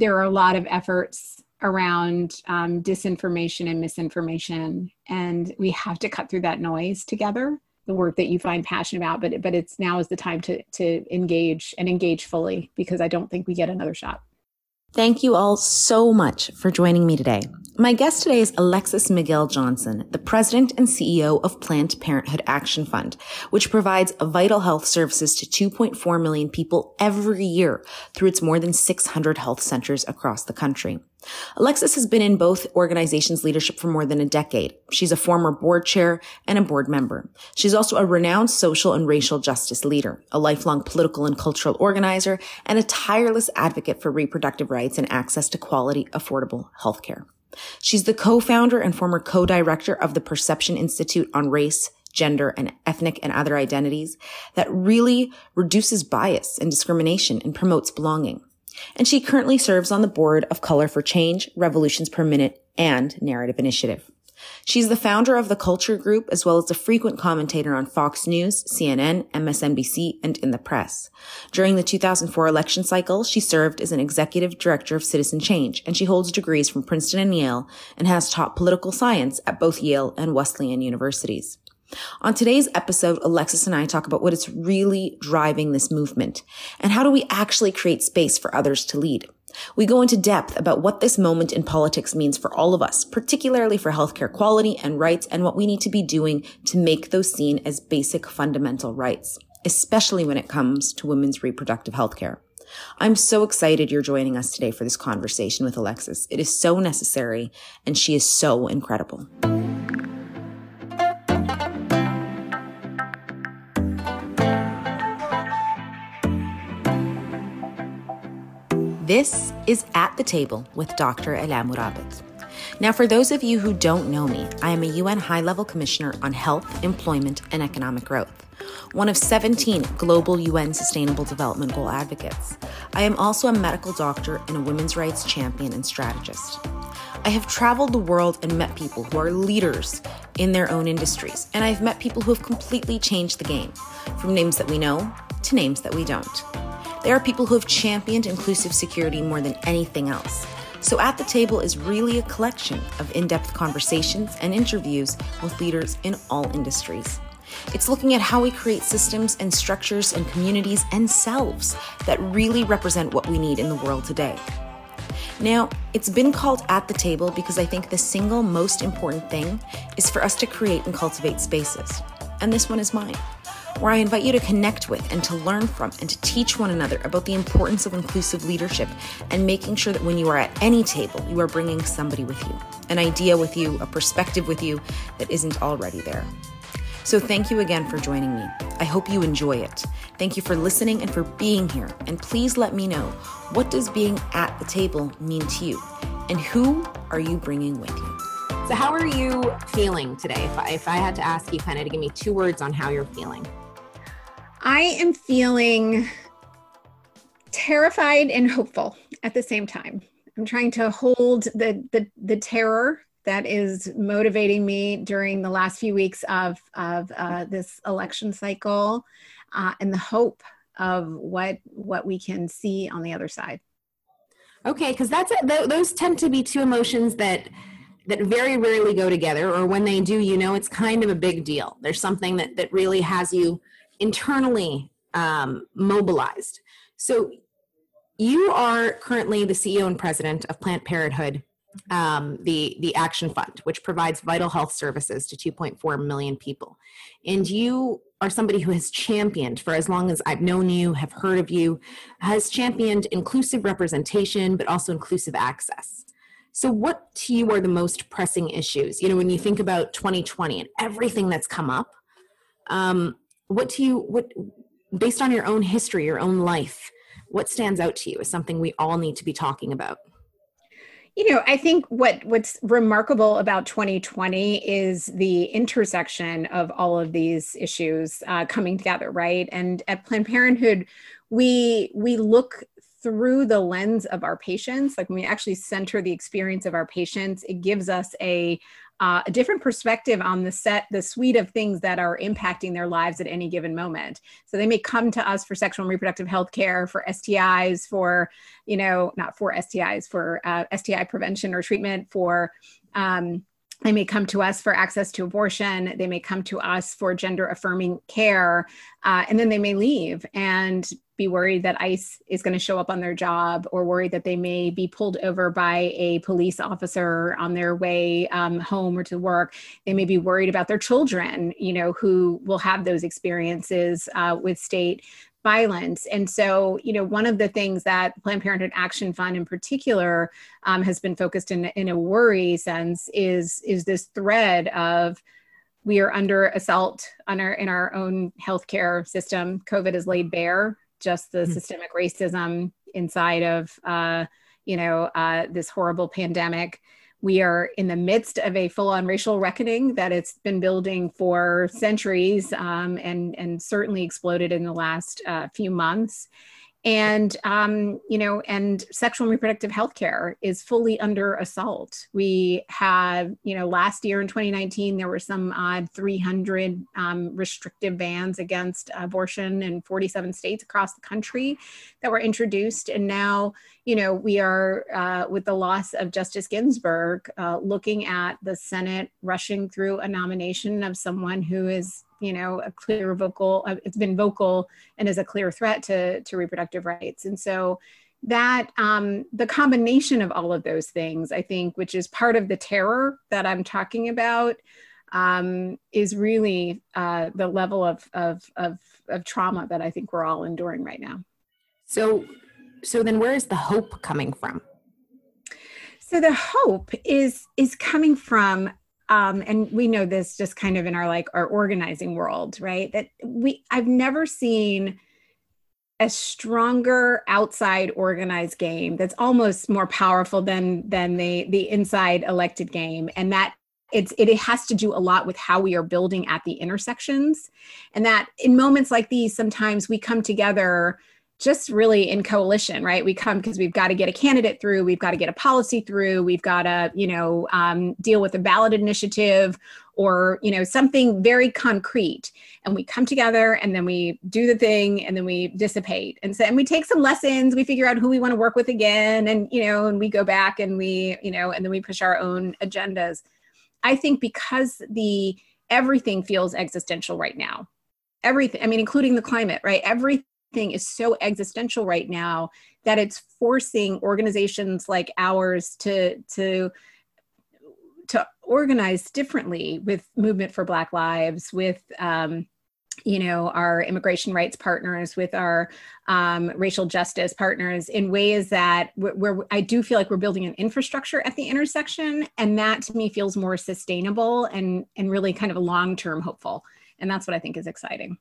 there are a lot of efforts around um, disinformation and misinformation, and we have to cut through that noise together. The work that you find passionate about, but but it's now is the time to to engage and engage fully because I don't think we get another shot. Thank you all so much for joining me today. My guest today is Alexis McGill Johnson, the president and CEO of Planned Parenthood Action Fund, which provides vital health services to 2.4 million people every year through its more than 600 health centers across the country. Alexis has been in both organizations' leadership for more than a decade. She's a former board chair and a board member. She's also a renowned social and racial justice leader, a lifelong political and cultural organizer, and a tireless advocate for reproductive rights and access to quality, affordable healthcare. She's the co-founder and former co-director of the Perception Institute on Race, Gender, and Ethnic and Other Identities that really reduces bias and discrimination and promotes belonging and she currently serves on the board of Color of Change, Revolutions Per Minute, and Narrative Initiative. She's the founder of the Culture Group as well as a frequent commentator on Fox News, CNN, MSNBC, and in the press. During the 2004 election cycle, she served as an executive director of Citizen Change, and she holds degrees from Princeton and Yale and has taught political science at both Yale and Wesleyan universities. On today's episode, Alexis and I talk about what is really driving this movement and how do we actually create space for others to lead. We go into depth about what this moment in politics means for all of us, particularly for healthcare quality and rights and what we need to be doing to make those seen as basic fundamental rights, especially when it comes to women's reproductive healthcare. I'm so excited you're joining us today for this conversation with Alexis. It is so necessary and she is so incredible. This is At the Table with Dr. Alaa Murabit. Now, for those of you who don't know me, I am a UN High Level Commissioner on Health, Employment, and Economic Growth, one of 17 global UN Sustainable Development Goal advocates. I am also a medical doctor and a women's rights champion and strategist. I have traveled the world and met people who are leaders in their own industries, and I've met people who have completely changed the game, from names that we know to names that we don't. There are people who have championed inclusive security more than anything else. So, At the Table is really a collection of in depth conversations and interviews with leaders in all industries. It's looking at how we create systems and structures and communities and selves that really represent what we need in the world today. Now, it's been called At the Table because I think the single most important thing is for us to create and cultivate spaces. And this one is mine where I invite you to connect with and to learn from and to teach one another about the importance of inclusive leadership and making sure that when you are at any table, you are bringing somebody with you, an idea with you, a perspective with you that isn't already there. So, thank you again for joining me. I hope you enjoy it. Thank you for listening and for being here. And please let me know what does being at the table mean to you? And who are you bringing with you? So, how are you feeling today? If I, if I had to ask you kind of to give me two words on how you're feeling. I am feeling terrified and hopeful at the same time. I'm trying to hold the the, the terror that is motivating me during the last few weeks of of uh, this election cycle, uh, and the hope of what what we can see on the other side. Okay, because that's th- those tend to be two emotions that that very rarely go together, or when they do, you know, it's kind of a big deal. There's something that that really has you internally um, mobilized. So you are currently the CEO and president of Planned Parenthood, um, the the Action Fund, which provides vital health services to 2.4 million people, and you are somebody who has championed for as long as I've known you, have heard of you, has championed inclusive representation, but also inclusive access. So, what to you are the most pressing issues? You know, when you think about 2020 and everything that's come up, um, what do you what based on your own history your own life what stands out to you is something we all need to be talking about? You know i think what what's remarkable about 2020 is the intersection of all of these issues uh, coming together right? And at planned parenthood we we look through the lens of our patients, like when we actually center the experience of our patients, it gives us a uh, a different perspective on the set, the suite of things that are impacting their lives at any given moment. So they may come to us for sexual and reproductive health care, for STIs, for, you know, not for STIs, for uh, STI prevention or treatment, for um, they may come to us for access to abortion. They may come to us for gender affirming care. Uh, and then they may leave and be worried that ICE is going to show up on their job or worried that they may be pulled over by a police officer on their way um, home or to work. They may be worried about their children, you know, who will have those experiences uh, with state violence. And so, you know, one of the things that Planned Parenthood Action Fund in particular um, has been focused in, in a worry sense is, is this thread of we are under assault on our, in our own healthcare system. COVID has laid bare just the mm-hmm. systemic racism inside of, uh, you know, uh, this horrible pandemic. We are in the midst of a full-on racial reckoning that it's been building for centuries um, and and certainly exploded in the last uh, few months and um, you know and sexual and reproductive health care is fully under assault. We had you know last year in 2019 there were some odd 300 um, restrictive bans against abortion in 47 states across the country that were introduced. And now you know we are uh, with the loss of justice ginsburg uh, looking at the senate rushing through a nomination of someone who is you know a clear vocal uh, it's been vocal and is a clear threat to to reproductive rights. And so that um, the combination of all of those things i think which is part of the terror that i'm talking about um, is really uh, the level of, of, of, of trauma that i think we're all enduring right now. So so then where is the hope coming from? So the hope is is coming from um, and we know this just kind of in our like our organizing world right? That we i've never seen a stronger outside organized game that's almost more powerful than than the the inside elected game. And that it's it, it has to do a lot with how we are building at the intersections. And that in moments like these sometimes we come together just really in coalition, right? We come because we've got to get a candidate through, we've got to get a policy through, we've got to, you know, um, deal with a ballot initiative or, you know, something very concrete. And we come together and then we do the thing and then we dissipate. And so, and we take some lessons, we figure out who we want to work with again, and, you know, and we go back and we, you know, and then we push our own agendas. I think because the everything feels existential right now everything i mean including the climate right everything thing is so existential right now that it's forcing organizations like ours to to to organize differently with movement for black lives with um, you know our immigration rights partners with our um, racial justice partners in ways that where i do feel like we're building an infrastructure at the intersection. And that to me feels more sustainable and and really kind of long-term hopeful. And that's what i think is exciting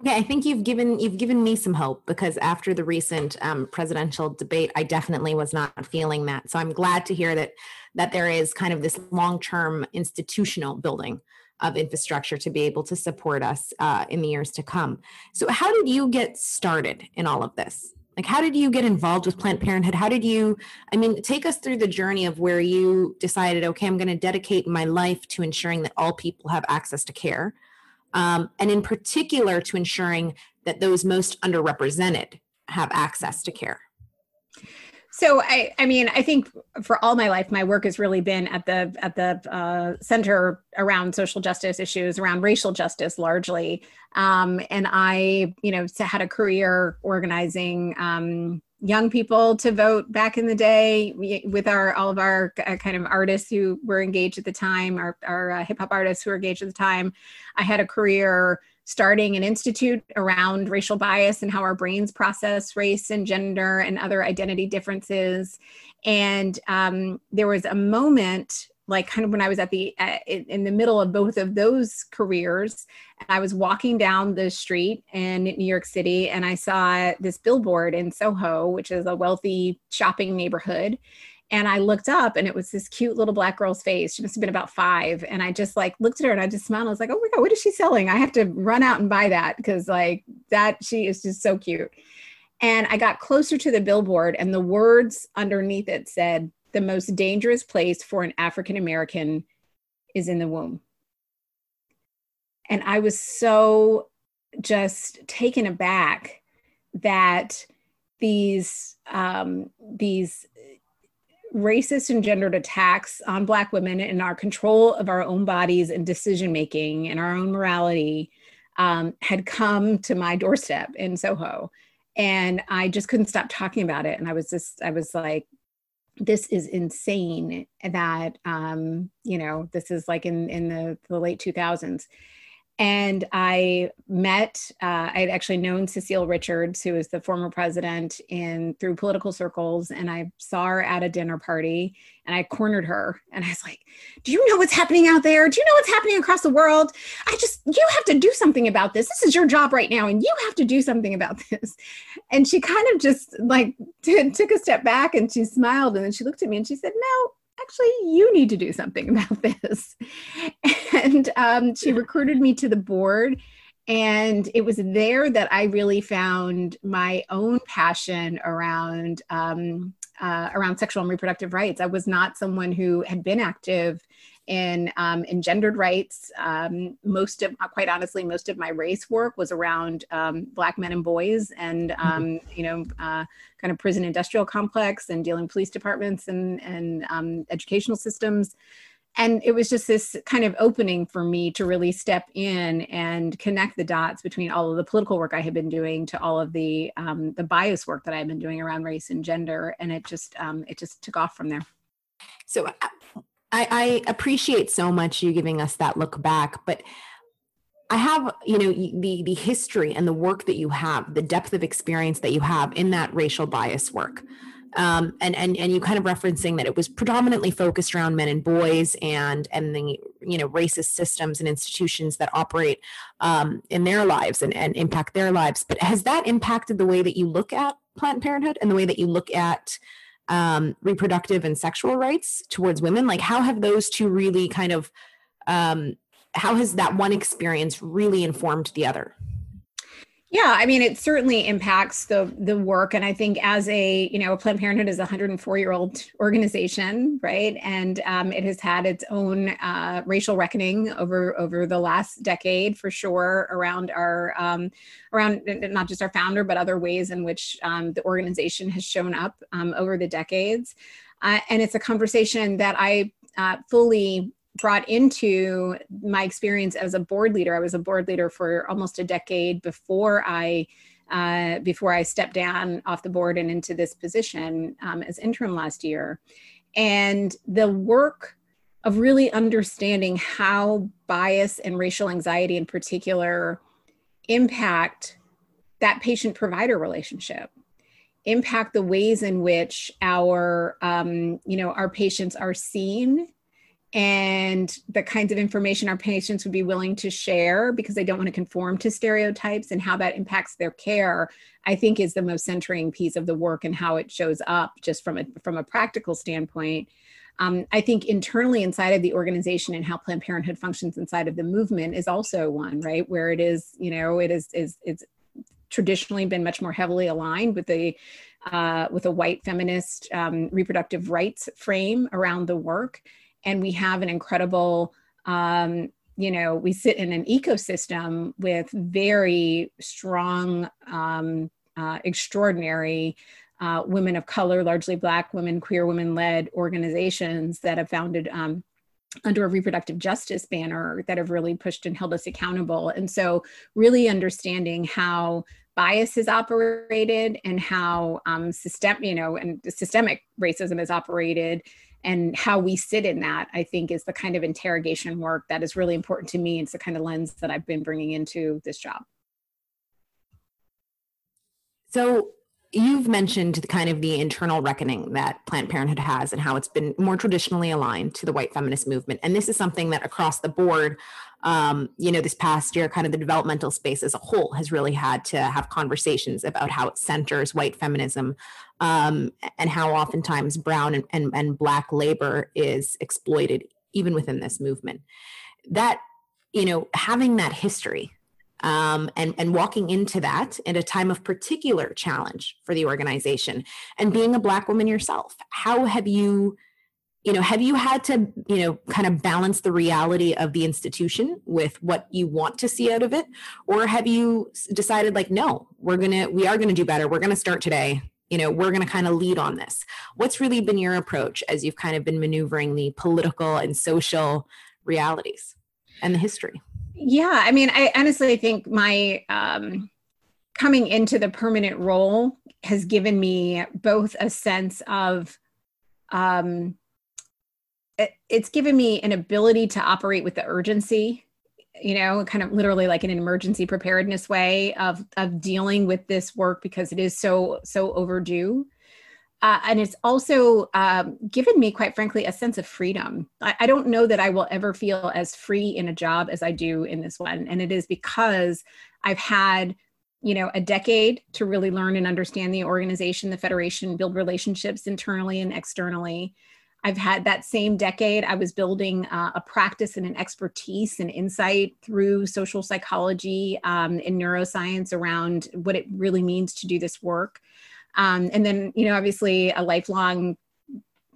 Okay, I think you've given you've given me some hope because after the recent um, presidential debate, I definitely was not feeling that. So I'm glad to hear that that there is kind of this long term institutional building of infrastructure to be able to support us uh, in the years to come. So how did you get started in all of this? Like, how did you get involved with Planned Parenthood? How did you? I mean, take us through the journey of where you decided, okay, I'm going to dedicate my life to ensuring that all people have access to care um, and in particular to ensuring that those most underrepresented have access to care so I, I mean, I think for all my life, my work has really been at the at the uh, center around social justice issues, around racial justice, largely. Um, and I, you know, had a career organizing um, young people to vote back in the day with our all of our uh, kind of artists who were engaged at the time our, our uh, hip-hop artists who were engaged at the time. I had a career starting an institute around racial bias and how our brains process race and gender and other identity differences. And um, there was a moment like kind of when I was at the uh, in the middle of both of those careers, I was walking down the street in New York City and I saw this billboard in Soho, which is a wealthy shopping neighborhood. And I looked up and it was this cute little black girl's face. She must have been about five. And I just like looked at her and I just smiled. I was like, oh my God, what is she selling? I have to run out and buy that because like that she is just so cute. And I got closer to the billboard, and the words underneath it said, The most dangerous place for an African American is in the womb. And I was so just taken aback that these um, these racist and gendered attacks on black women and our control of our own bodies and decision making and our own morality um, had come to my doorstep in soho and i just couldn't stop talking about it and i was just i was like this is insane that um, you know this is like in in the, the late 2000s and I met. Uh, I had actually known Cecile Richards, who is the former president, in through political circles, and I saw her at a dinner party, and I cornered her, and I was like, "Do you know what's happening out there? Do you know what's happening across the world? I just, you have to do something about this. This is your job right now, and you have to do something about this." And she kind of just like t- took a step back, and she smiled, and then she looked at me, and she said, "No." Actually, you need to do something about this. And um, she recruited me to the board. And it was there that I really found my own passion around um, uh, around sexual and reproductive rights. I was not someone who had been active in um, in gendered rights. Um, most of, quite honestly, most of my race work was around um, Black men and boys, and mm-hmm. um, you know, uh, kind of prison industrial complex, and dealing police departments and and um, educational systems. And it was just this kind of opening for me to really step in and connect the dots between all of the political work I had been doing to all of the um, the bias work that I had been doing around race and gender, and it just it just took off from there. So, uh, I, I appreciate so much you giving us that look back, but I have, you know, the the history and the work that you have, the depth of experience that you have in that racial bias work. Um, and and and you kind of referencing that it was predominantly focused around men and boys and and the you know racist systems and institutions that operate um, in their lives and, and impact their lives. But has that impacted the way that you look at Planned Parenthood and the way that you look at um, reproductive and sexual rights towards women? Like how have those two really kind of um, how has that one experience really informed the other yeah, I mean, it certainly impacts the the work, and I think as a you know, Planned Parenthood is a 104 year old organization, right? And um, it has had its own uh, racial reckoning over over the last decade, for sure, around our um, around not just our founder, but other ways in which um, the organization has shown up um, over the decades. Uh, and it's a conversation that I uh, fully brought into my experience as a board leader. I was a board leader for almost a decade before I uh, before I stepped down off the board and into this position um, as interim last year. And the work of really understanding how bias and racial anxiety in particular impact that patient provider relationship impact the ways in which our um, you know our patients are seen and the kinds of information our patients would be willing to share because they don't want to conform to stereotypes and how that impacts their care i think is the most centering piece of the work and how it shows up just from a from a practical standpoint. Um, i think internally inside of the organization and how planned parenthood functions inside of the movement is also one right? Where it is you know it is is it's traditionally been much more heavily aligned with the uh, with a white feminist um, reproductive rights frame around the work and we have an incredible um, you know we sit in an ecosystem with very strong um, uh, extraordinary uh, women of color largely black women queer women led organizations that have founded um, under a reproductive justice banner that have really pushed and held us accountable. And so really understanding how bias is operated and how um, system you know and systemic racism is operated and how we sit in that i think is the kind of interrogation work that is really important to me. It's the kind of lens that i've been bringing into this job. So you've mentioned the kind of the internal reckoning that planned parenthood has and how it's been more traditionally aligned to the white feminist movement. And this is something that across the board um, you know this past year kind of the developmental space as a whole has really had to have conversations about how it centers white feminism um, and how oftentimes brown and, and, and black labor is exploited even within this movement. That you know having that history um, and, and walking into that at a time of particular challenge for the organization and being a black woman yourself. How have you you know have you had to you know kind of balance the reality of the institution with what you want to see out of it? Or have you decided like no we're gonna we are gonna do better. We're gonna start today. You know we're gonna kind of lead on this. What's really been your approach as you've kind of been maneuvering the political and social realities and the history yeah i mean i honestly think my um coming into the permanent role has given me both a sense of um it's given me an ability to operate with the urgency you know kind of literally like in an emergency preparedness way of of dealing with this work because it is so so overdue uh, and it's also um, given me quite frankly a sense of freedom I, I don't know that i will ever feel as free in a job as i do in this one and it is because i've had you know a decade to really learn and understand the organization the federation build relationships internally and externally I've had that same decade. I was building uh, a practice and an expertise and insight through social psychology um, and neuroscience around what it really means to do this work. Um, and then, you know, obviously a lifelong,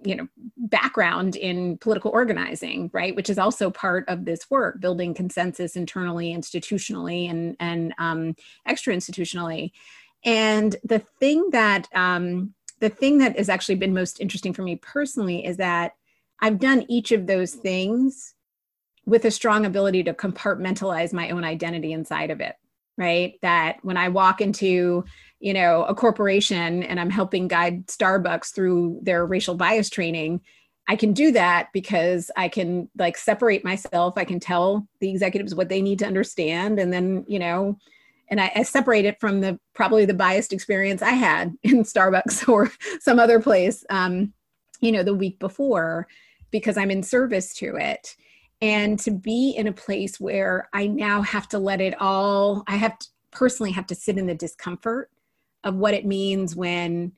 you know, background in political organizing, right, which is also part of this work, building consensus internally, institutionally, and and um, extra institutionally. And the thing that um, the thing that has actually been most interesting for me personally is that I've done each of those things with a strong ability to compartmentalize my own identity inside of it right that when i walk into you know a corporation and i'm helping guide starbucks through their racial bias training i can do that because i can like separate myself i can tell the executives what they need to understand and then you know and I, I, separate it from the probably the biased experience I had in Starbucks or some other place, um, you know, the week before, because I'm in service to it. And to be in a place where I now have to let it all, I have to personally have to sit in the discomfort of what it means when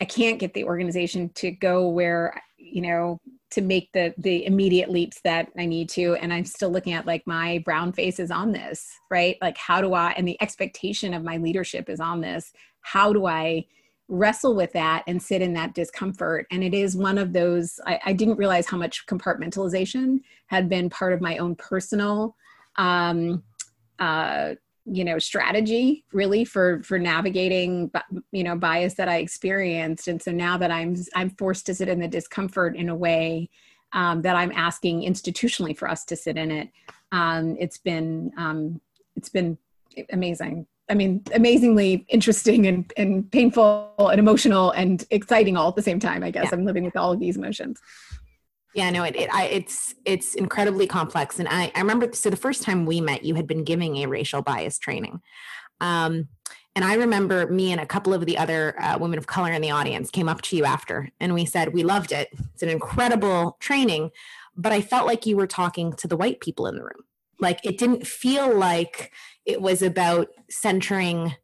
I can't get the organization to go where, you know, to make the the immediate leaps that I need to. And I'm still looking at like my brown face is on this right? Like how do I and the expectation of my leadership is on this. How do I wrestle with that and sit in that discomfort? And it is one of those I, I didn't realize how much compartmentalization had been part of my own personal um, uh, you know strategy really for for navigating you know bias that i experienced. And so now that i'm i'm forced to sit in the discomfort in a way um, that i'm asking institutionally for us to sit in it um, it's been um, it's been amazing. I mean amazingly interesting and, and painful and emotional and exciting all at the same time i guess. Yeah. i'm living with all of these emotions yeah, no, it, it I, it's it's incredibly complex. And I, I remember so the first time we met, you had been giving a racial bias training. Um, and I remember me and a couple of the other uh, women of color in the audience came up to you after, and we said we loved it. It's an incredible training, but I felt like you were talking to the white people in the room. Like it didn't feel like it was about centering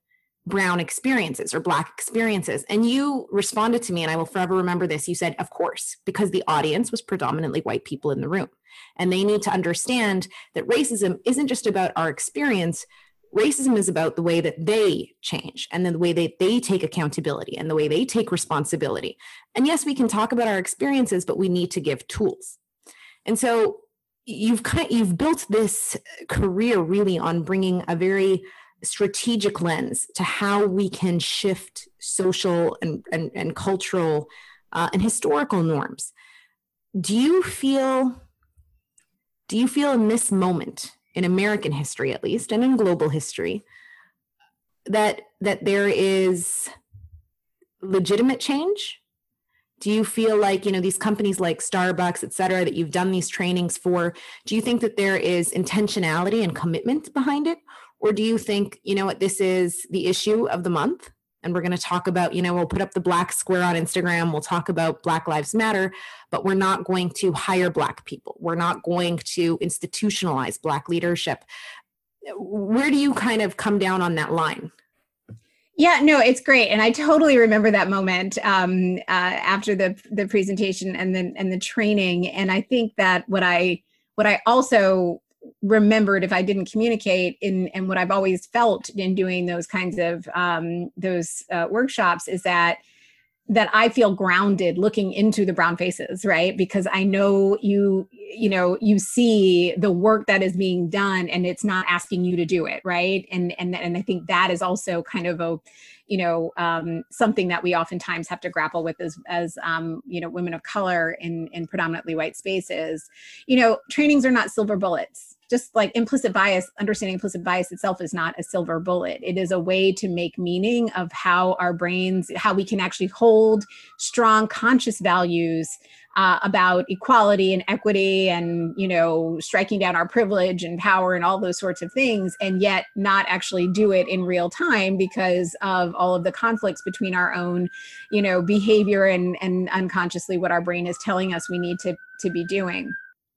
brown experiences or black experiences. And you responded to me and i will forever remember this. You said of course because the audience was predominantly white people in the room. And they need to understand that racism isn't just about our experience. Racism is about the way that they change and then the way that they take accountability and the way they take responsibility. And yes we can talk about our experiences but we need to give tools. And so you've kind of, you've built this career really on bringing a very strategic lens to how we can shift social and, and, and cultural uh, and historical norms. Do you feel do you feel in this moment in American history at least and in global history that that there is legitimate change? Do you feel like, you know, these companies like Starbucks, et cetera, that you've done these trainings for, do you think that there is intentionality and commitment behind it? Or do you think, you know what, this is the issue of the month? And we're going to talk about, you know, we'll put up the black square on Instagram. We'll talk about Black Lives Matter, but we're not going to hire Black people. We're not going to institutionalize Black leadership. Where do you kind of come down on that line? Yeah, no, it's great, and I totally remember that moment um, uh, after the the presentation and then and the training. And I think that what I what I also remembered if I didn't communicate in and what I've always felt in doing those kinds of um, those uh, workshops is that that I feel grounded looking into the brown faces, right? Because I know you, you know, you see the work that is being done and it's not asking you to do it, right? And and and I think that is also kind of a, you know, um, something that we oftentimes have to grapple with as as um, you know, women of color in in predominantly white spaces. You know, trainings are not silver bullets just like implicit bias, understanding implicit bias itself is not a silver bullet. It is a way to make meaning of how our brains, how we can actually hold strong conscious values uh, about equality and equity and you know striking down our privilege and power and all those sorts of things and yet not actually do it in real time because of all of the conflicts between our own you know behavior and and unconsciously what our brain is telling us we need to to be doing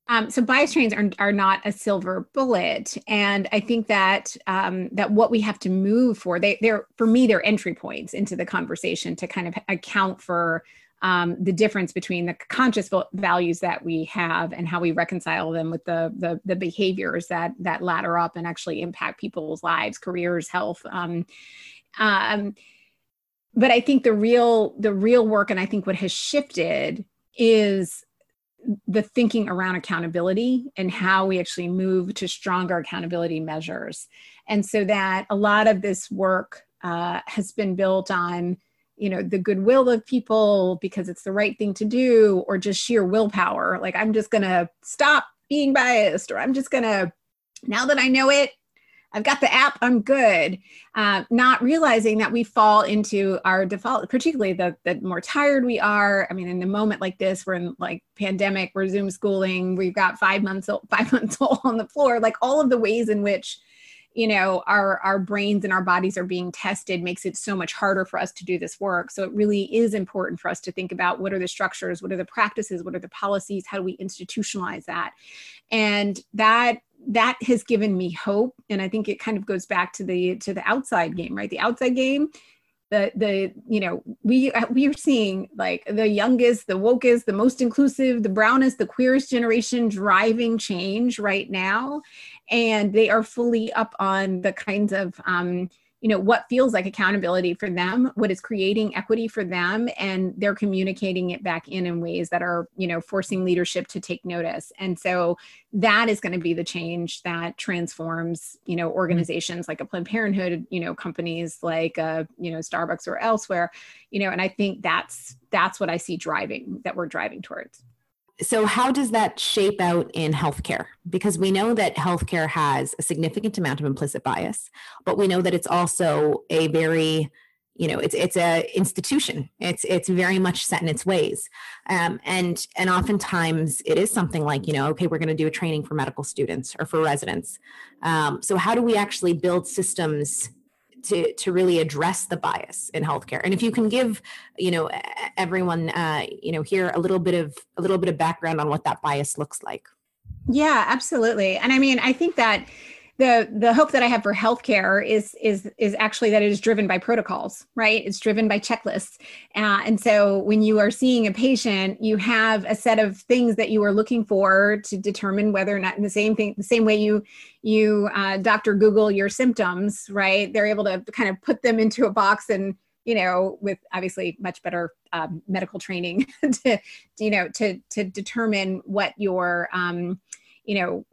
um, so bias trains are, are not a silver bullet, and I think that um, that what we have to move for they they're for me they're entry points into the conversation to kind of account for um, the difference between the conscious values that we have and how we reconcile them with the, the, the behaviors that that ladder up and actually impact people's lives, careers, health. Um, um, but I think the real the real work, and I think what has shifted is the thinking around accountability and how we actually move to stronger accountability measures. And so that a lot of this work uh, has been built on, you know, the goodwill of people because it's the right thing to do, or just sheer willpower. Like, I'm just going to stop being biased, or I'm just going to, now that I know it, I've got the app, I'm good. Uh, not realizing that we fall into our default, particularly the, the more tired we are. I mean, in a moment like this, we're in like pandemic, we're Zoom schooling, we've got five months old, five months old on the floor, like all of the ways in which you know our our brains and our bodies are being tested makes it so much harder for us to do this work so it really is important for us to think about what are the structures what are the practices what are the policies how do we institutionalize that and that that has given me hope. And i think it kind of goes back to the to the outside game right? The outside game the the you know we we are seeing like the youngest the wokest the most inclusive the brownest the queerest generation driving change right now. And they are fully up on the kinds of um, you know what feels like accountability for them what is creating equity for them and they're communicating it back in in ways that are you know forcing leadership to take notice. And so that is going to be the change that transforms you know organizations like a planned parenthood you know companies like uh, you know starbucks or elsewhere you know and i think that's that's what i see driving that we're driving towards so how does that shape out in healthcare? Because we know that healthcare has a significant amount of implicit bias but we know that it's also a very you know it's it's a institution. It's it's very much set in its ways. Um, and and oftentimes it is something like you know okay we're going to do a training for medical students or for residents. Um, so how do we actually build systems to to really address the bias in healthcare. And if you can give you know everyone uh, you know here a little bit of a little bit of background on what that bias looks like. Yeah absolutely. And i mean i think that the the hope that I have for healthcare is is is actually that it is driven by protocols, right? It's driven by checklists, uh, and so when you are seeing a patient, you have a set of things that you are looking for to determine whether or not in the same thing, the same way you you uh, doctor Google your symptoms, right? They're able to kind of put them into a box and you know with obviously much better um, medical training to you know to to determine what your um, you know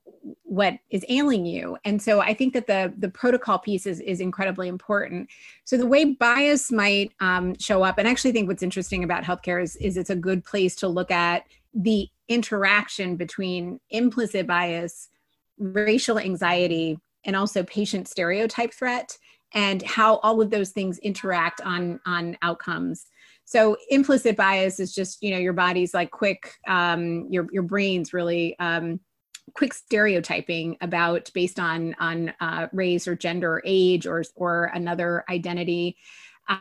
what is ailing you. And so i think that the the protocol piece is, is incredibly important. So the way bias might um, show up and I actually think what's interesting about healthcare is, is it's a good place to look at the interaction between implicit bias racial anxiety and also patient stereotype threat and how all of those things interact on on outcomes. So implicit bias is just you know your body's like quick um, your your brain's really um, quick stereotyping about based on on uh, race or gender or age or or another identity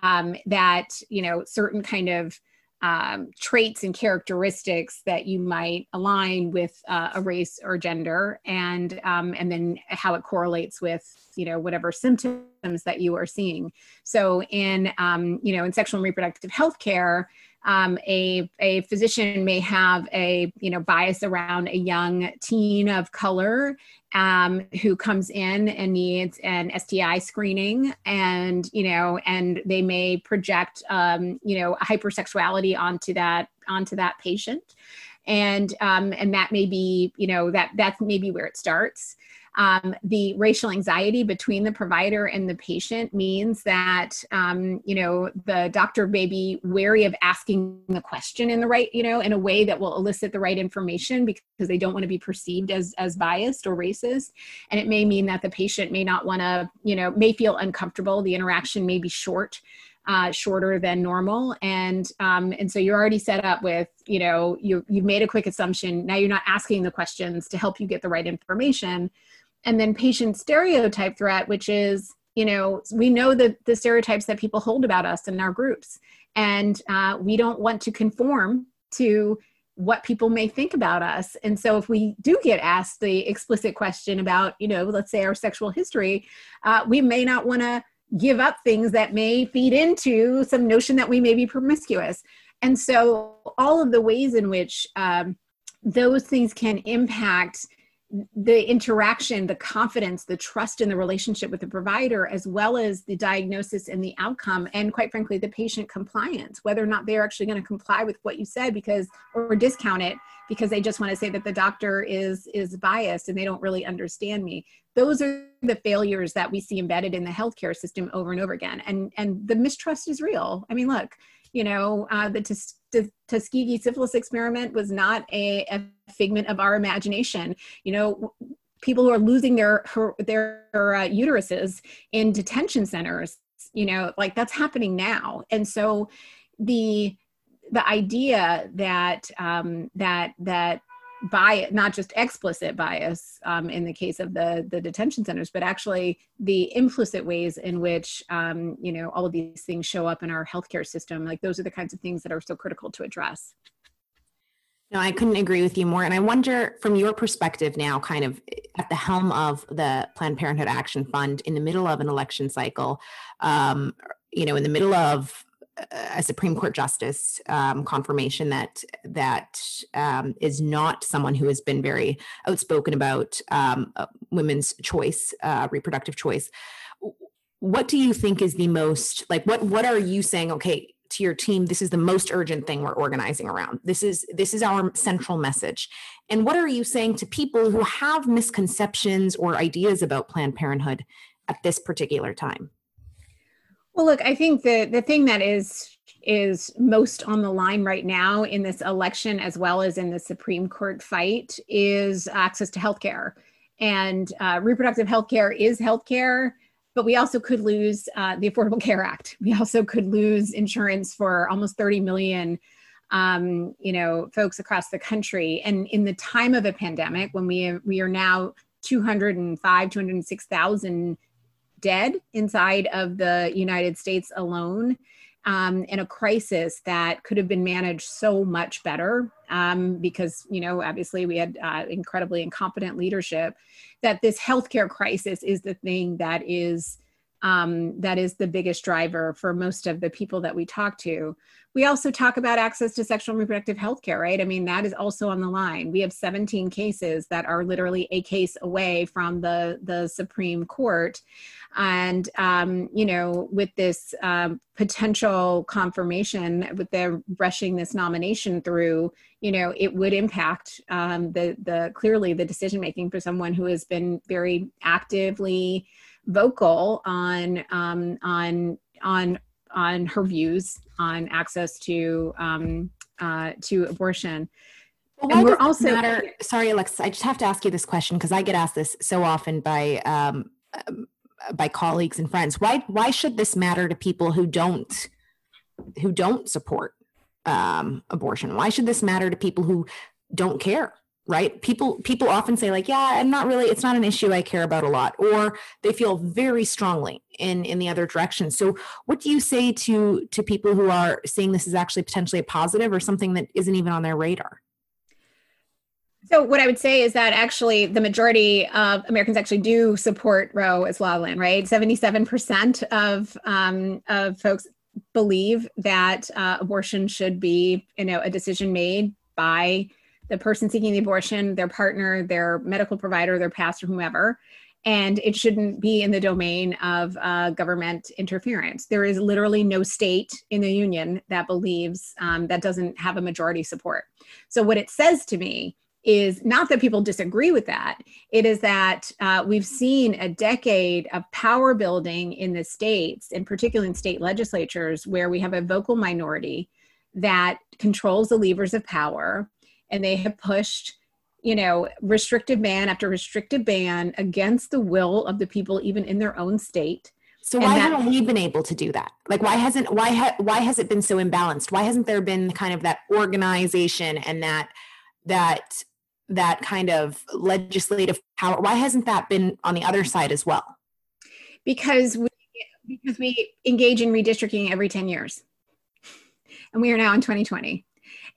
um, that you know certain kind of um, traits and characteristics that you might align with uh, a race or gender and um, and then how it correlates with you know whatever symptoms that you are seeing. So in um, you know in sexual and reproductive health care, um, a, a physician may have a you know bias around a young teen of color um, who comes in and needs an STI screening, and you know, and they may project um, you know hypersexuality onto that onto that patient, and um, and that may be you know that that's maybe where it starts. Um, the racial anxiety between the provider and the patient means that um, you know the doctor may be wary of asking the question in the right you know in a way that will elicit the right information because they don't want to be perceived as as biased or racist. And it may mean that the patient may not want to you know may feel uncomfortable. The interaction may be short uh, shorter than normal. And um, and so you're already set up with you know you you've made a quick assumption. Now you're not asking the questions to help you get the right information and then patient stereotype threat which is you know we know the the stereotypes that people hold about us in our groups. And uh, we don't want to conform to what people may think about us. And so if we do get asked the explicit question about you know let's say our sexual history uh, we may not want to give up things that may feed into some notion that we may be promiscuous. And so all of the ways in which um, those things can impact the interaction, the confidence, the trust in the relationship with the provider, as well as the diagnosis and the outcome, and quite frankly, the patient compliance, whether or not they're actually going to comply with what you said because or discount it because they just want to say that the doctor is is biased and they don't really understand me. Those are the failures that we see embedded in the healthcare system over and over again. And and the mistrust is real. I mean, look, you know, uh, the Tus- Tuskegee syphilis experiment was not a, a, figment of our imagination. You know, people who are losing their their uh, uteruses in detention centers, you know, like that's happening now. And so the the idea that um, that that bias, not just explicit bias um, in the case of the the detention centers, but actually the implicit ways in which um, you know all of these things show up in our healthcare system. Like those are the kinds of things that are so critical to address. No, I couldn't agree with you more. And I wonder, from your perspective now, kind of at the helm of the Planned Parenthood Action Fund, in the middle of an election cycle, um, you know, in the middle of a Supreme Court justice um, confirmation that that um, is not someone who has been very outspoken about um, uh, women's choice, uh, reproductive choice. What do you think is the most like? What what are you saying? Okay, to your team, this is the most urgent thing we're organizing around. This is this is our central message. And what are you saying to people who have misconceptions or ideas about Planned Parenthood at this particular time? Well, look, I think the the thing that is is most on the line right now in this election, as well as in the Supreme Court fight, is access to health care. And uh, reproductive health care is health care, but we also could lose uh, the Affordable Care Act. We also could lose insurance for almost 30 million um, you know, folks across the country. And in the time of a pandemic, when we we are now 205, 206,000 dead inside of the United States alone. Um, in a crisis that could have been managed so much better um, because you know obviously we had uh, incredibly incompetent leadership that this healthcare crisis is the thing that is um, that is the biggest driver for most of the people that we talk to. We also talk about access to sexual and reproductive health care, right? I mean, that is also on the line. We have 17 cases that are literally a case away from the, the Supreme Court. And, um, you know, with this um, potential confirmation, with their rushing this nomination through, you know, it would impact um, the, the clearly the decision making for someone who has been very actively vocal on um, on on on her views on access to um, uh, to abortion. Well, why and we're also matter. Sorry, Alexis. I just have to ask you this question because I get asked this so often by um, um, by colleagues and friends. Why why should this matter to people who don't who don't support um, abortion? Why should this matter to people who don't care? Right? People people often say like yeah i'm not really it's not an issue i care about a lot or they feel very strongly in in the other direction. So what do you say to to people who are seeing this is actually potentially a positive or something that isn't even on their radar? So what I would say is that actually the majority of Americans actually do support Roe as law land, right? Seventy-seven percent of um, of folks believe that uh, abortion should be, you know, a decision made by the person seeking the abortion, their partner, their medical provider, their pastor, whomever and it shouldn't be in the domain of uh, government interference. There is literally no state in the union that believes um, that doesn't have a majority support. So, what it says to me is not that people disagree with that, it is that uh, we've seen a decade of power building in the states, and particularly in state legislatures, where we have a vocal minority that controls the levers of power, and they have pushed you know, restrictive ban after restrictive ban against the will of the people, even in their own state. So why that, haven't we been able to do that? Like, why hasn't why ha, why has it been so imbalanced? Why hasn't there been kind of that organization and that that that kind of legislative power? Why hasn't that been on the other side as well? Because we because we engage in redistricting every ten years, and we are now in 2020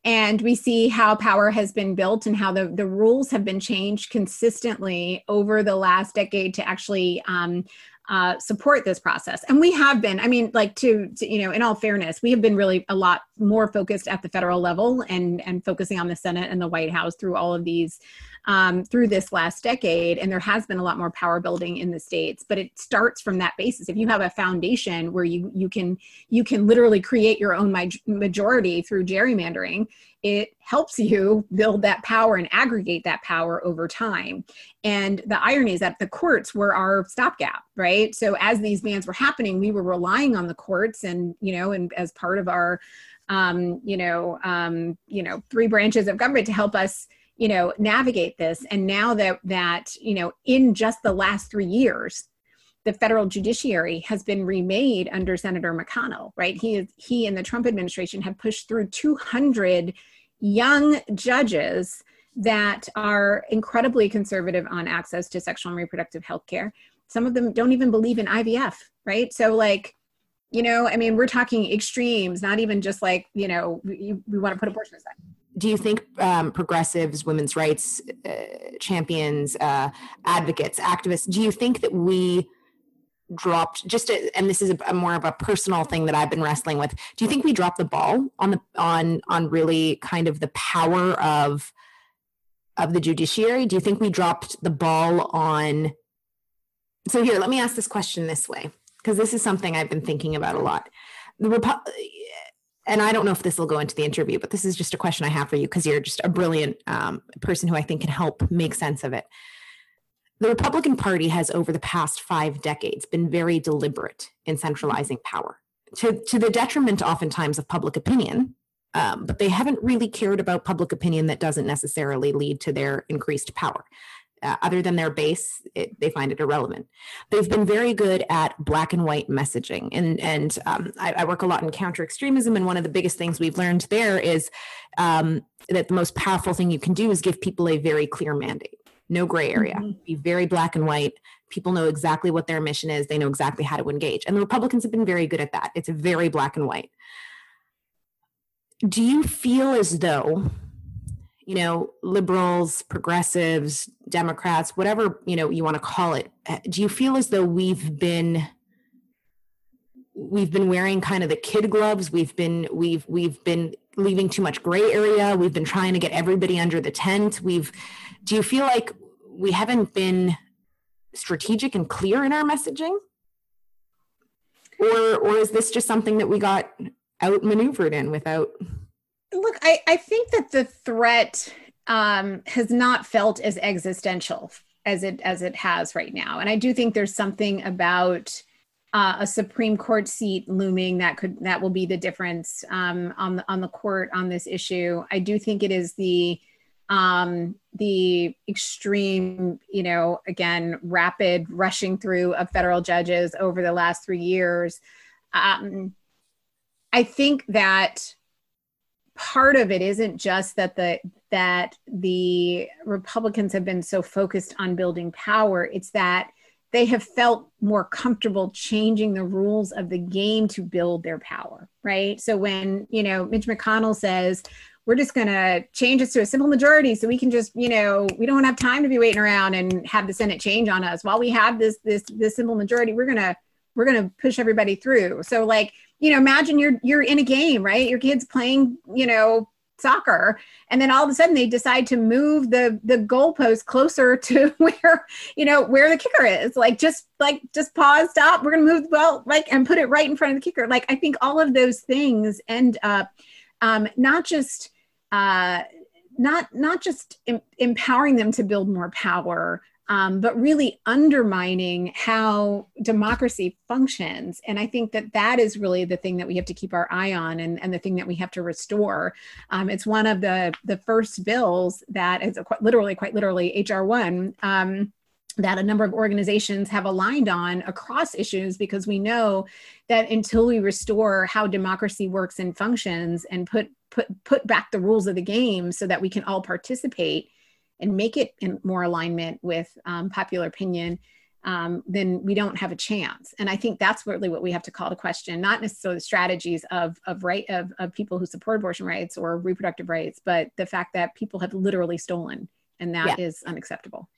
and we see how power has been built and how the, the rules have been changed consistently over the last decade to actually um, uh, support this process. And we have been, I mean, like to, to, you know, in all fairness, we have been really a lot more focused at the federal level and and focusing on the Senate and the White House through all of these um, through this last decade. And there has been a lot more power building in the states, but it starts from that basis. If you have a foundation where you you can you can literally create your own majority through gerrymandering, it helps you build that power and aggregate that power over time. And the irony is that the courts were our stopgap, right? So as these bans were happening, we were relying on the courts and, you know, and as part of our, um, you know, um, you know, three branches of government to help us, you know, navigate this. And now that that, you know, in just the last three years, the federal judiciary has been remade under Senator McConnell, right? He is he and the Trump administration have pushed through 200 young judges that are incredibly conservative on access to sexual and reproductive health care. Some of them don't even believe in IVF, right? So like you know, I mean, we're talking extremes, not even just like, you know, we, we want to put abortion aside do you think um, progressives, women's rights uh, champions, uh, advocates, activists, do you think that we dropped just a, and this is a, a, more of a personal thing that I've been wrestling with. Do you think we dropped the ball on the on on really kind of the power of of the judiciary? Do you think we dropped the ball on So here, let me ask this question this way because this is something I've been thinking about a lot. The Repu- and I don't know if this will go into the interview, but this is just a question I have for you because you're just a brilliant um, person who I think can help make sense of it the Republican Party has, over the past five decades, been very deliberate in centralizing power to, to the detriment, oftentimes, of public opinion. Um, but they haven't really cared about public opinion that doesn't necessarily lead to their increased power. Uh, other than their base, it, they find it irrelevant. They've been very good at black and white messaging, and and um, I, I, work a lot in counter extremism, and one of the biggest things we've learned there is um, that the most powerful thing you can do is give people a very clear mandate no gray area, mm-hmm. be very black and white. People know exactly what their mission is, they know exactly how to engage. And the Republicans have been very good at that. It's very black and white. Do you feel as though, you know, liberals, progressives, Democrats, whatever, you know, you want to call it, uh, do you feel as though we've been we've been wearing kind of the kid gloves? We've been we've we've been leaving too much gray area. We've been trying to get everybody under the tent. We've do you feel like we haven't been strategic and clear in our messaging? Or or is this just something that we got outmaneuvered in without look i i think that the threat um, has not felt as existential as it as it has right now and i do think there's something about uh, a Supreme Court seat looming that could that will be the difference um, on the on the court on this issue. I do think it is the um, the extreme, you know, again, rapid rushing through of federal judges over the last three years. Um, I think that part of it isn't just that the that the Republicans have been so focused on building power; it's that they have felt more comfortable changing the rules of the game to build their power, right? So when you know Mitch McConnell says we're just going to change this to a simple majority so we can just you know we don't have time to be waiting around and have the senate change on us while we have this this this simple majority we're going to we're going to push everybody through. So like you know imagine you're you're in a game right? Your kids playing you know soccer and then all of a sudden they decide to move the the goalpost closer to where you know where the kicker is. Like just like just pause stop we're gonna move the ball like and put it right in front of the kicker. Like i think all of those things end up um, not just uh, not not just em- empowering them to build more power um, but really undermining how democracy functions. And I think that that is really the thing that we have to keep our eye on and, and the thing that we have to restore. Um, it's one of the, the first bills that is quite literally, quite literally, HR1. Um, that a number of organizations have aligned on across issues because we know that until we restore how democracy works and functions and put put put back the rules of the game so that we can all participate and make it in more alignment with um, popular opinion, um, then we don't have a chance. And I think that's really what we have to call to question, not necessarily the strategies of, of right of, of people who support abortion rights or reproductive rights, but the fact that people have literally stolen, and that yeah. is unacceptable.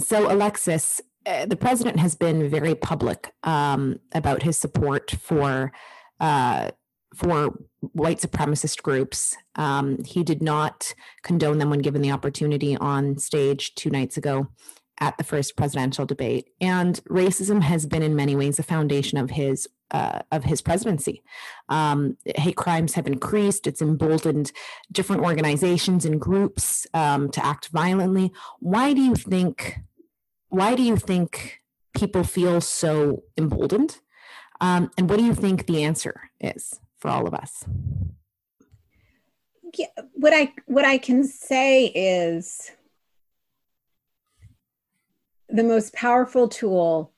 So, Alexis, uh, the president has been very public um, about his support for uh, for white supremacist groups. Um, he did not condone them when given the opportunity on stage two nights ago at the first presidential debate. And racism has been in many ways the foundation of his uh, of his presidency. Um, hate crimes have increased. It's emboldened different organizations and groups um, to act violently. Why do you think? Why do you think people feel so emboldened? Um, and what do you think the answer is? For all of us. Yeah, what i what i can say is the most powerful tool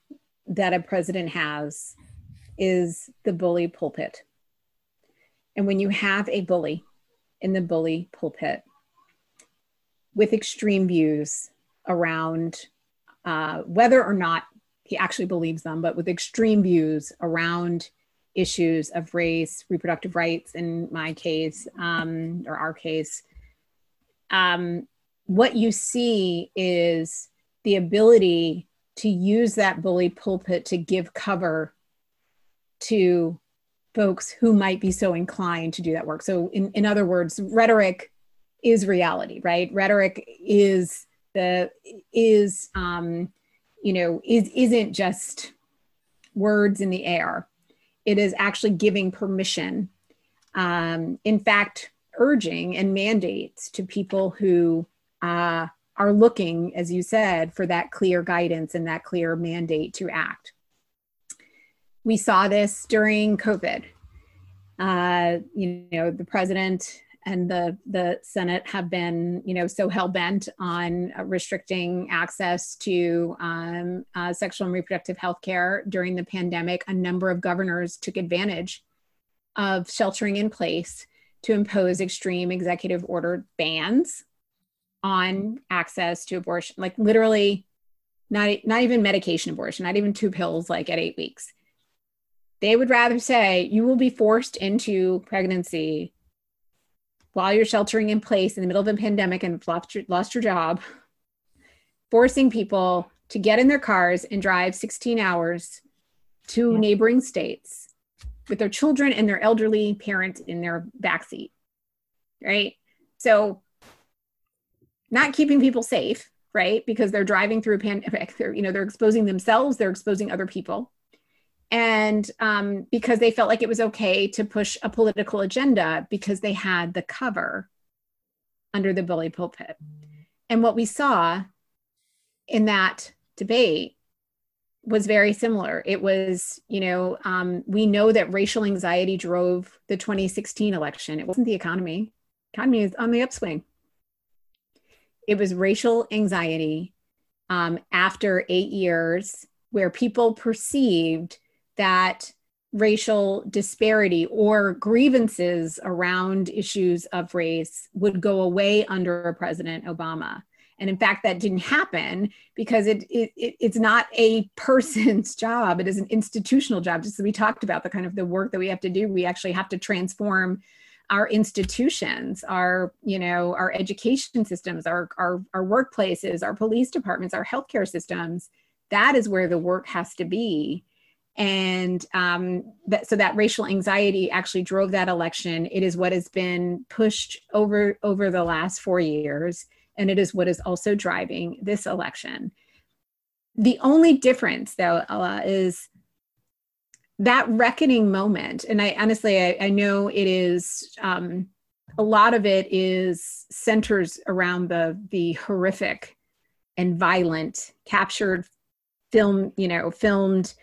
that a president has is the bully pulpit. And when you have a bully in the bully pulpit with extreme views around uh, whether or not he actually believes them, but with extreme views around issues of race, reproductive rights, in my case, um, or our case, um, what you see is the ability to use that bully pulpit to give cover to folks who might be so inclined to do that work. So, in, in other words, rhetoric is reality, right? Rhetoric is the is um, you know is isn't just words in the air it is actually giving permission, um, in fact, urging and mandates to people who uh, are looking, as you said, for that clear guidance and that clear mandate to act. We saw this during COVID. Uh, you know, the president and the the Senate have been, you know, so hell bent on restricting access to um, uh, sexual and reproductive health care during the pandemic. A number of governors took advantage of sheltering in place to impose extreme executive order bans on access to abortion, like literally, not not even medication abortion, not even two pills, like at eight weeks. They would rather say you will be forced into pregnancy while you're sheltering in place in the middle of a pandemic and lost your, lost your job, forcing people to get in their cars and drive 16 hours to yeah. neighboring states with their children and their elderly parents in their backseat. Right. So, not keeping people safe, right? Because they're driving through a pandemic. They're, you know, they're exposing themselves, they're exposing other people and um, because they felt like it was okay to push a political agenda because they had the cover under the bully pulpit. And what we saw in that debate was very similar. It was, you know, um, we know that racial anxiety drove the 2016 election. It wasn't the economy. Economy is on the upswing. It was racial anxiety um, after eight years where people perceived that racial disparity or grievances around issues of race would go away under President Obama. And in fact, that didn't happen because it, it, it's not a person's job. It is an institutional job. Just as we talked about the kind of the work that we have to do, we actually have to transform our institutions our you know our education systems our, our our workplaces our police departments our healthcare systems that is where the work has to be and um, that, so that racial anxiety actually drove that election. It is what has been pushed over over the last four years and it is what is also driving this election. The only difference though Alaa, is that reckoning moment and i honestly i, I know it is um, a lot of it is centers around the the horrific and violent captured film you know filmed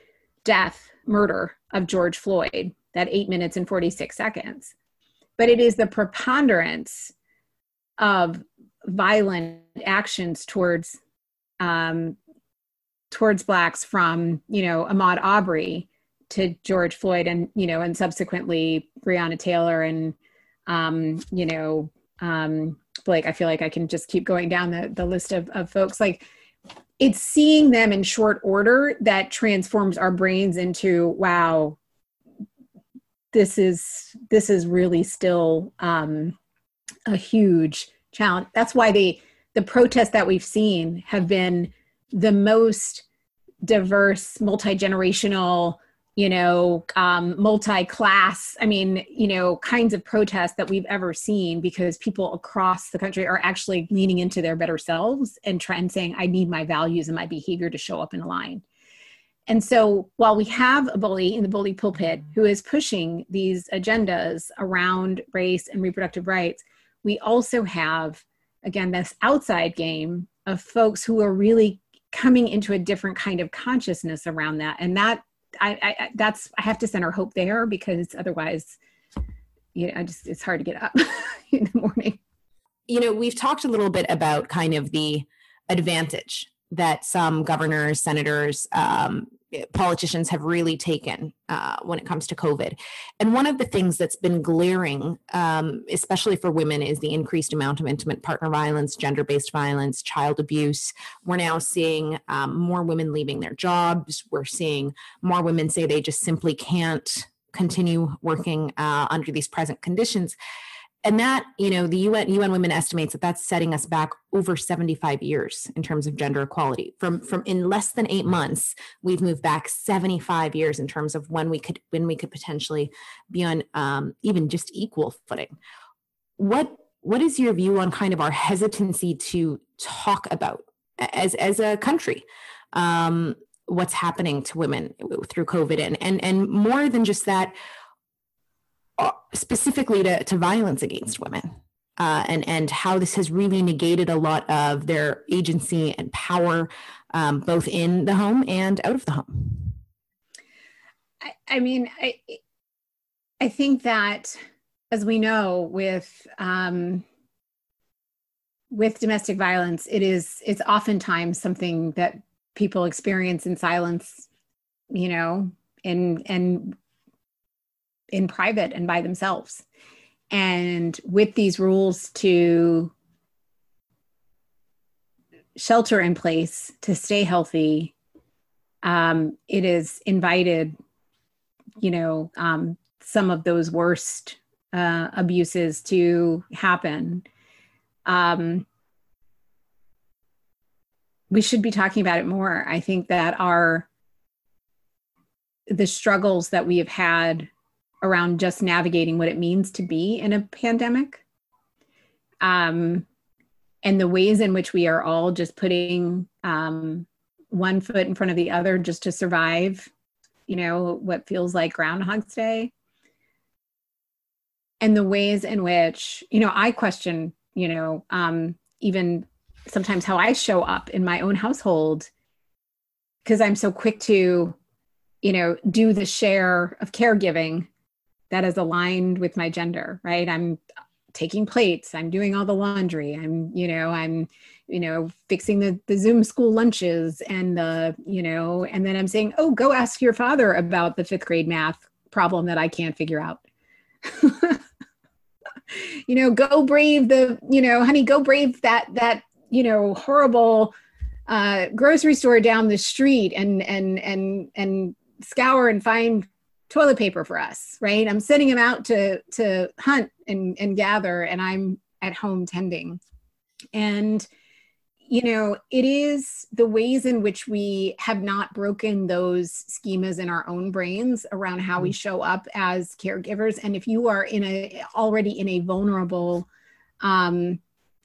death, murder of George Floyd, that eight minutes and 46 seconds. But it is the preponderance of violent actions towards um, towards blacks from you know Ahmaud Arbery to George Floyd and you know and subsequently Breonna Taylor and um, you know um, Blake. I feel like I can just keep going down the the list of, of folks like it's seeing them in short order that transforms our brains into wow this is this is really still um, a huge challenge. That's why the the protests that we've seen have been the most diverse multi-generational you know, um, multi-class, I mean, you know, kinds of protests that we've ever seen because people across the country are actually leaning into their better selves and trying saying, I need my values and my behavior to show up in line. And so while we have a bully in the bully pulpit who is pushing these agendas around race and reproductive rights, we also have, again, this outside game of folks who are really coming into a different kind of consciousness around that. And that I, I that's I have to center hope there because otherwise, you know, I just it's hard to get up in the morning. You know, we've talked a little bit about kind of the advantage that some governors, senators, um, politicians have really taken uh, when it comes to COVID. And one of the things that's been glaring, um, especially for women, is the increased amount of intimate partner violence, gender based violence, child abuse. We're now seeing um, more women leaving their jobs. We're seeing more women say they just simply can't continue working uh, under these present conditions and that you know the UN, UN women estimates that that's setting us back over 75 years in terms of gender equality. From from in less than eight months we've moved back 75 years in terms of when we could when we could potentially be on um, even just equal footing. What what is your view on kind of our hesitancy to talk about as as a country um, what's happening to women through covid and and and more than just that specifically to, to violence against women uh, and and how this has really negated a lot of their agency and power um, both in the home and out of the home. I, I mean I I think that as we know with um, with domestic violence it is it's oftentimes something that people experience in silence you know and and in private and by themselves. And with these rules to shelter in place to stay healthy, um, it is invited, you know, um, some of those worst uh, abuses to happen. Um, we should be talking about it more. I think that our the struggles that we have had around just navigating what it means to be in a pandemic. Um, and the ways in which we are all just putting um, one foot in front of the other just to survive you know what feels like groundhog's day. And the ways in which you know i question you know um, even sometimes how i show up in my own household because i'm so quick to you know do the share of caregiving that is aligned with my gender, right? I'm taking plates, I'm doing all the laundry, I'm, you know, I'm, you know, fixing the, the Zoom school lunches and the, you know, and then I'm saying, oh, go ask your father about the fifth grade math problem that I can't figure out. you know, go brave the, you know, honey, go brave that, that, you know, horrible uh, grocery store down the street and, and, and, and scour and find toilet paper for us, right? I'm sending him out to to hunt and and gather, and I'm at home tending. And you know, it is the ways in which we have not broken those schemas in our own brains around how we mm. show up as caregivers. And if you are in a already in a vulnerable um,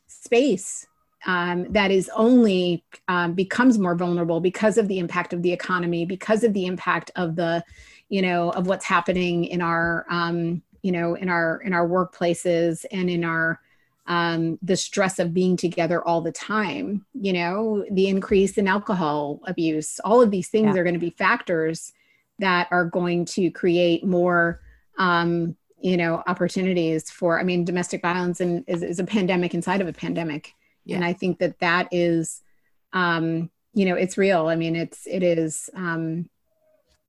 space um, that is only um, becomes more vulnerable because of the impact of the economy, because of the impact of the, you know, of what's happening in our, um, you know, in our in our workplaces and in our um, the stress of being together all the time, you know, the increase in alcohol abuse, all of these things yeah. are going to be factors that are going to create more, um, you know, opportunities for, I mean, domestic violence and is, is a pandemic inside of a pandemic. Yeah. And I think that that is, um, you know, it's real. I mean, it's, it is, um,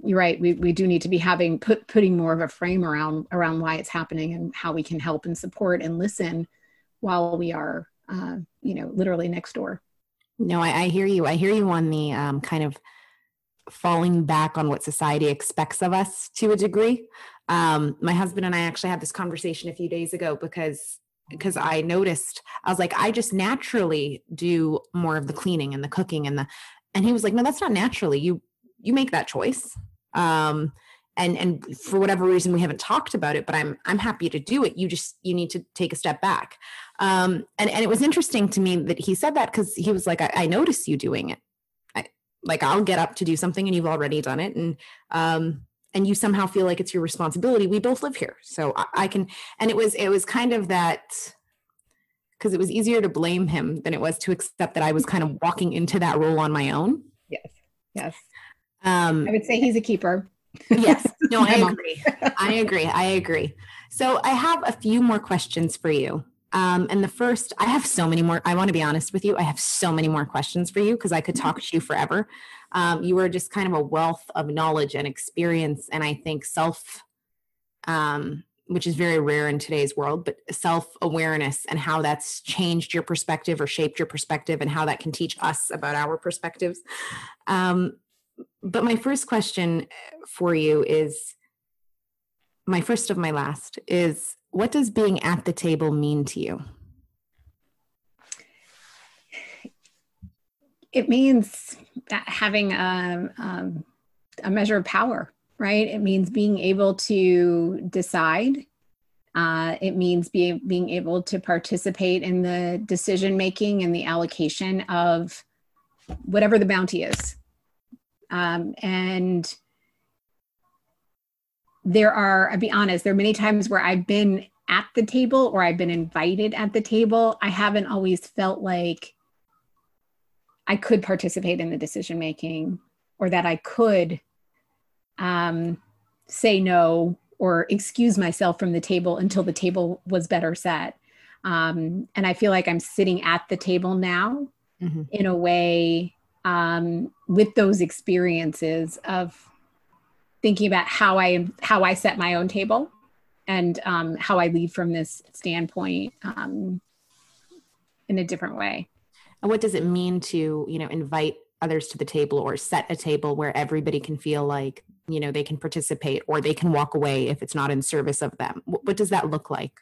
you're right. We, we do need to be having put, putting more of a frame around, around why it's happening and how we can help and support and listen while we are, uh, you know, literally next door. No, I, I, hear you. I hear you on the um, kind of falling back on what society expects of us to a degree. Um, my husband and I actually had this conversation a few days ago because because I noticed I was like I just naturally do more of the cleaning and the cooking and the and he was like no that's not naturally. You you make that choice. Um and and for whatever reason we haven't talked about it but i'm i'm happy to do it. You just you need to take a step back. Um and and it was interesting to me that he said that because he was like I, I notice you doing it. I, like i'll get up to do something and you've already done it. And um and you somehow feel like it's your responsibility we both live here so I, I can and it was it was kind of that because it was easier to blame him than it was to accept that i was kind of walking into that role on my own yes yes um i would say he's a keeper yes. No, I agree. I agree. I agree. So I have a few more questions for you. Um, and the first, I have so many more. I want to be honest with you. I have so many more questions for you because I could talk to you forever. Um, you are just kind of a wealth of knowledge and experience, and I think self, um, which is very rare in today's world, but self awareness and how that's changed your perspective or shaped your perspective, and how that can teach us about our perspectives. Um, but my first question eh, for you is my first of my last is what does being at the table mean to you? It means having a, um, a measure of power, right? It means being able to decide. Uh, it means being being able to participate in the decision making and the allocation of whatever the bounty is um, and there are, I'll be honest, there are many times where I've been at the table or I've been invited at the table. I haven't always felt like I could participate in the decision making or that I could um, say no or excuse myself from the table until the table was better set. Um, and I feel like I'm sitting at the table now mm-hmm. in a way um, with those experiences of thinking about how I how I set my own table and um, how I lead from this standpoint um, in a different way. And what does it mean to you know invite others to the table or set a table where everybody can feel like you know they can participate or they can walk away if it's not in service of them? What, does that look like?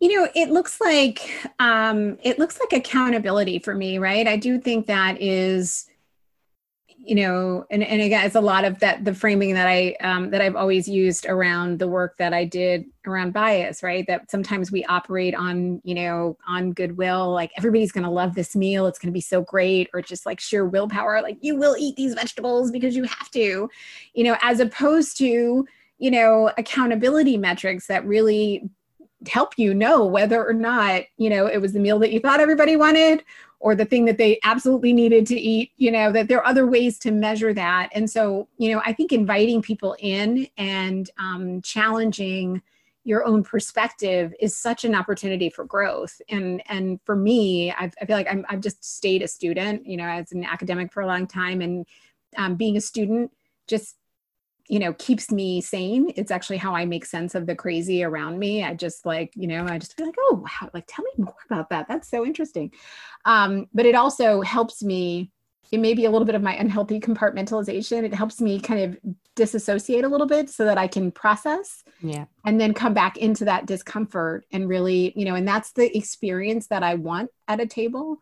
you know it looks like um, it looks like accountability for me right i do think that is you know and, and again it's a lot of that the framing that i um, that i've always used around the work that i did around bias right? That sometimes we operate on you know on goodwill like everybody's going to love this meal it's going to be so great or just like sheer willpower like you will eat these vegetables because you have to you know as opposed to you know accountability metrics that really help you know whether or not you know it was the meal that you thought everybody wanted or the thing that they absolutely needed to eat you know that there are other ways to measure that. And so you know i think inviting people in and um, challenging your own perspective is such an opportunity for growth. And and for me I've, i feel like I'm, i've just stayed a student you know as an academic for a long time. And um, being a student just you know keeps me sane it's actually how i make sense of the crazy around me i just like you know i just be like oh wow like tell me more about that that's so interesting um, but it also helps me it may be a little bit of my unhealthy compartmentalization. It helps me kind of disassociate a little bit so that I can process yeah. and then come back into that discomfort and really, you know, and that's the experience that I want at a table.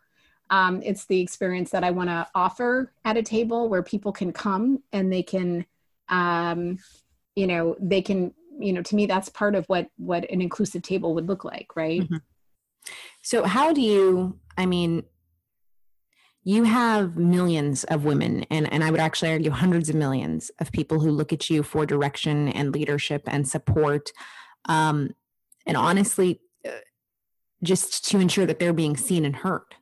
Um, it's the experience that I want to offer at a table where people can come and they can, um, you know, they can, you know, to me, that's part of what what an inclusive table would look like, right? Mm-hmm. So, how do you? I mean, you have millions of women and, and i would actually argue hundreds of millions of people who look at you for direction and leadership and support um, and honestly uh, just to ensure that they're being seen and heard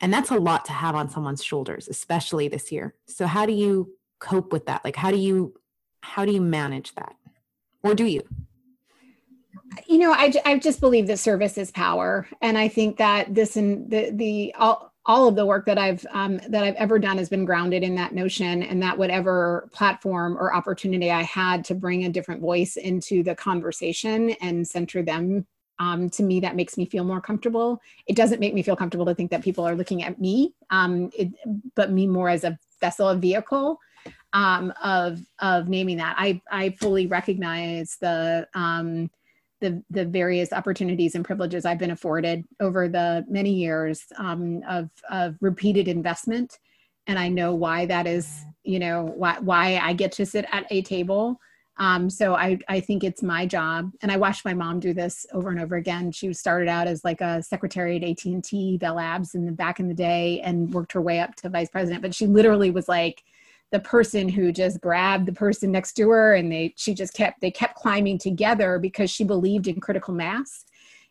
and that's a lot to have on someone's shoulders especially this year so how do you cope with that? Like how do you how do you manage that? Or do you? You know i, I just believe that service is power. And i think that this and the the all all of the work that I've um, that I've ever done has been grounded in that notion, and that whatever platform or opportunity I had to bring a different voice into the conversation and center them, um, to me that makes me feel more comfortable. It doesn't make me feel comfortable to think that people are looking at me, um, it, but me more as a vessel, a vehicle um, of of naming that. I I fully recognize the um, the the various opportunities and privileges I've been afforded over the many years um, of of repeated investment, and I know why that is. You know why why I get to sit at a table. Um, so I I think it's my job, and I watched my mom do this over and over again. She started out as like a secretary at AT and T Bell Labs in the back in the day, and worked her way up to vice president. But she literally was like the person who just grabbed the person next to her and they she just kept they kept climbing together because she believed in critical mass.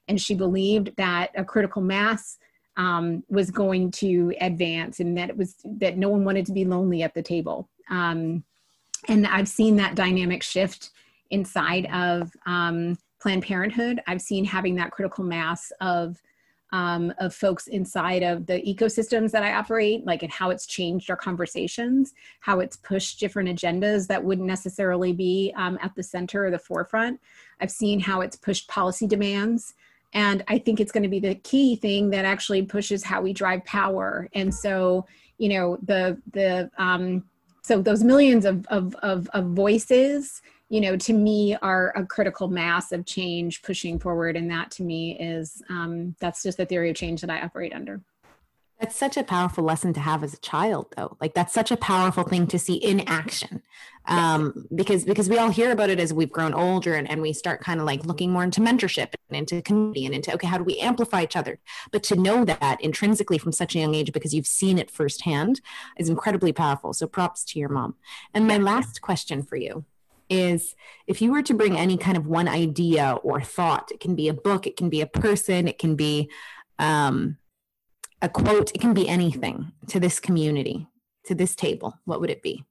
And she believed that a critical mass um, was going to advance and that it was that no one wanted to be lonely at the table. Um, and i've seen that dynamic shift inside of um, planned parenthood. I've seen having that critical mass of um, of folks inside of the ecosystems that I operate, like and how it's changed our conversations, how it's pushed different agendas that wouldn't necessarily be um, at the center or the forefront. I've seen how it's pushed policy demands. And I think it's going to be the key thing that actually pushes how we drive power. And so, you know, the the um, so those millions of of, of, of voices you know, to me are a critical mass of change pushing forward. And that to me is, um, that's just the theory of change that I operate under. That's such a powerful lesson to have as a child, though. Like that's such a powerful thing to see in action, um, because because we all hear about it as we've grown older and, and we start kind of like looking more into mentorship and into community and into okay, how do we amplify each other? But to know that intrinsically from such a young age because you've seen it firsthand is incredibly powerful. So props to your mom. And my last question for you is if you were to bring any kind of one idea or thought, it can be a book, it can be a person, it can be um, a quote, it can be anything to this community, to this table, what would it be?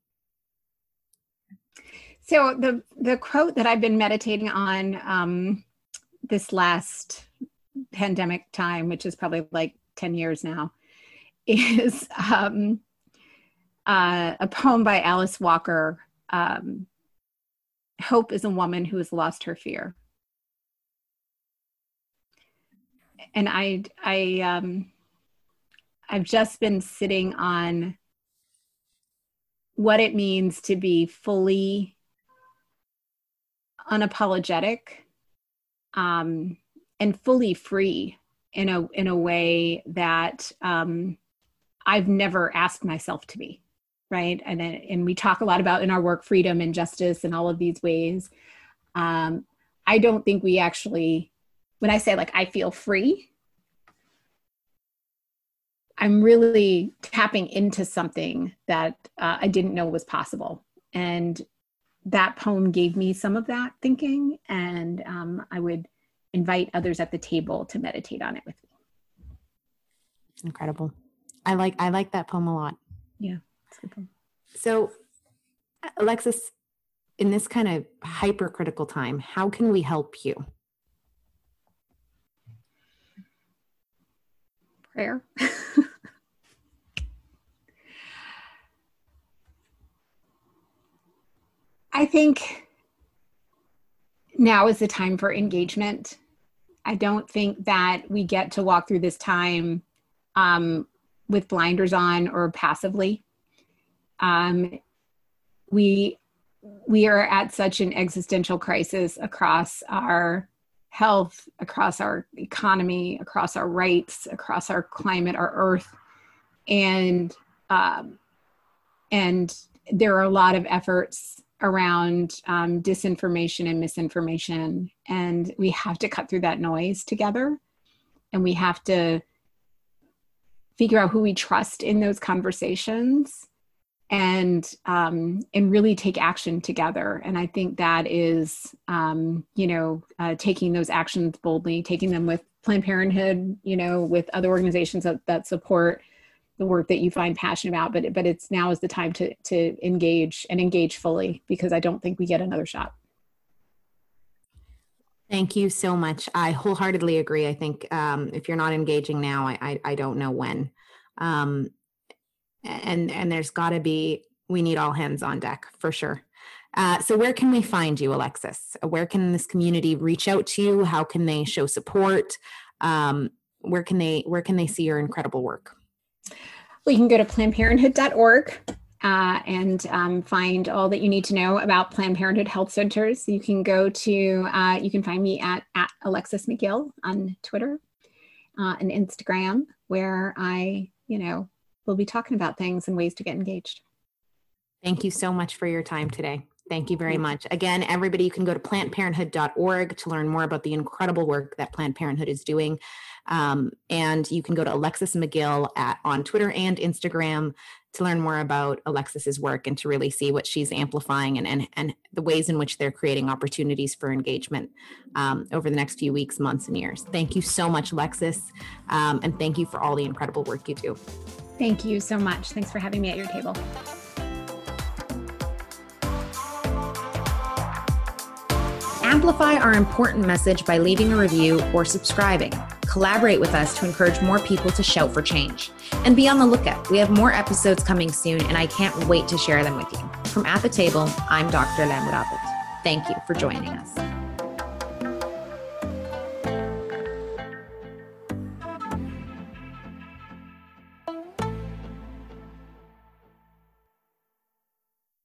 So the the quote that I've been meditating on um, this last pandemic time, which is probably like ten years now, is um, uh, a poem by Alice Walker um, Hope is a woman who has lost her fear. And I, I, um, I've just been sitting on what it means to be fully unapologetic um, and fully free in a in a way that um, I've never asked myself to be right? And then and we talk a lot about in our work freedom and justice and all of these ways. Um, i don't think we actually when i say like i feel free i'm really tapping into something that uh, i didn't know was possible. And that poem gave me some of that thinking and um, i would invite others at the table to meditate on it with me. Incredible. I like i like that poem a lot. Yeah so, Alexis, in this kind of hypercritical time, how can we help you? Prayer. I think now is the time for engagement. I don't think that we get to walk through this time um, with blinders on or passively. Um, we we are at such an existential crisis across our health, across our economy, across our rights, across our climate, our earth, and um, and there are a lot of efforts around um, disinformation and misinformation, and we have to cut through that noise together, and we have to figure out who we trust in those conversations and um, and really take action together. And I think that is, um, you know, uh, taking those actions boldly, taking them with Planned Parenthood, you know, with other organizations that, that support the work that you find passionate about. But but it's now is the time to to engage and engage fully because I don't think we get another shot. Thank you so much. I wholeheartedly agree. I think um, if you're not engaging now, I, I, I don't know when. Um, and and there's got to be we need all hands on deck for sure. Uh, so where can we find you, Alexis? Where can this community reach out to you? How can they show support? Um, where can they where can they see your incredible work? Well, you can go to PlannedParenthood.org uh, and um, find all that you need to know about Planned Parenthood Health Centers. You can go to, uh, you can find me at, at Alexis McGill on Twitter uh, and Instagram, where I, you know, will be talking about things and ways to get engaged. Thank you so much for your time today. Thank you very much. Again, everybody, you can go to plannedparenthood.org to learn more about the incredible work that Planned Parenthood is doing. Um, and you can go to Alexis McGill at, on Twitter and Instagram to learn more about Alexis's work and to really see what she's amplifying and, and, and the ways in which they're creating opportunities for engagement um, over the next few weeks, months, and years. Thank you so much, Alexis. Um, and thank you for all the incredible work you do. Thank you so much. Thanks for having me at your table. Amplify our important message by leaving a review or subscribing. Collaborate with us to encourage more people to shout for change. And be on the lookout. We have more episodes coming soon, and I can't wait to share them with you. From At the Table, I'm Dr. Lam Thank you for joining us.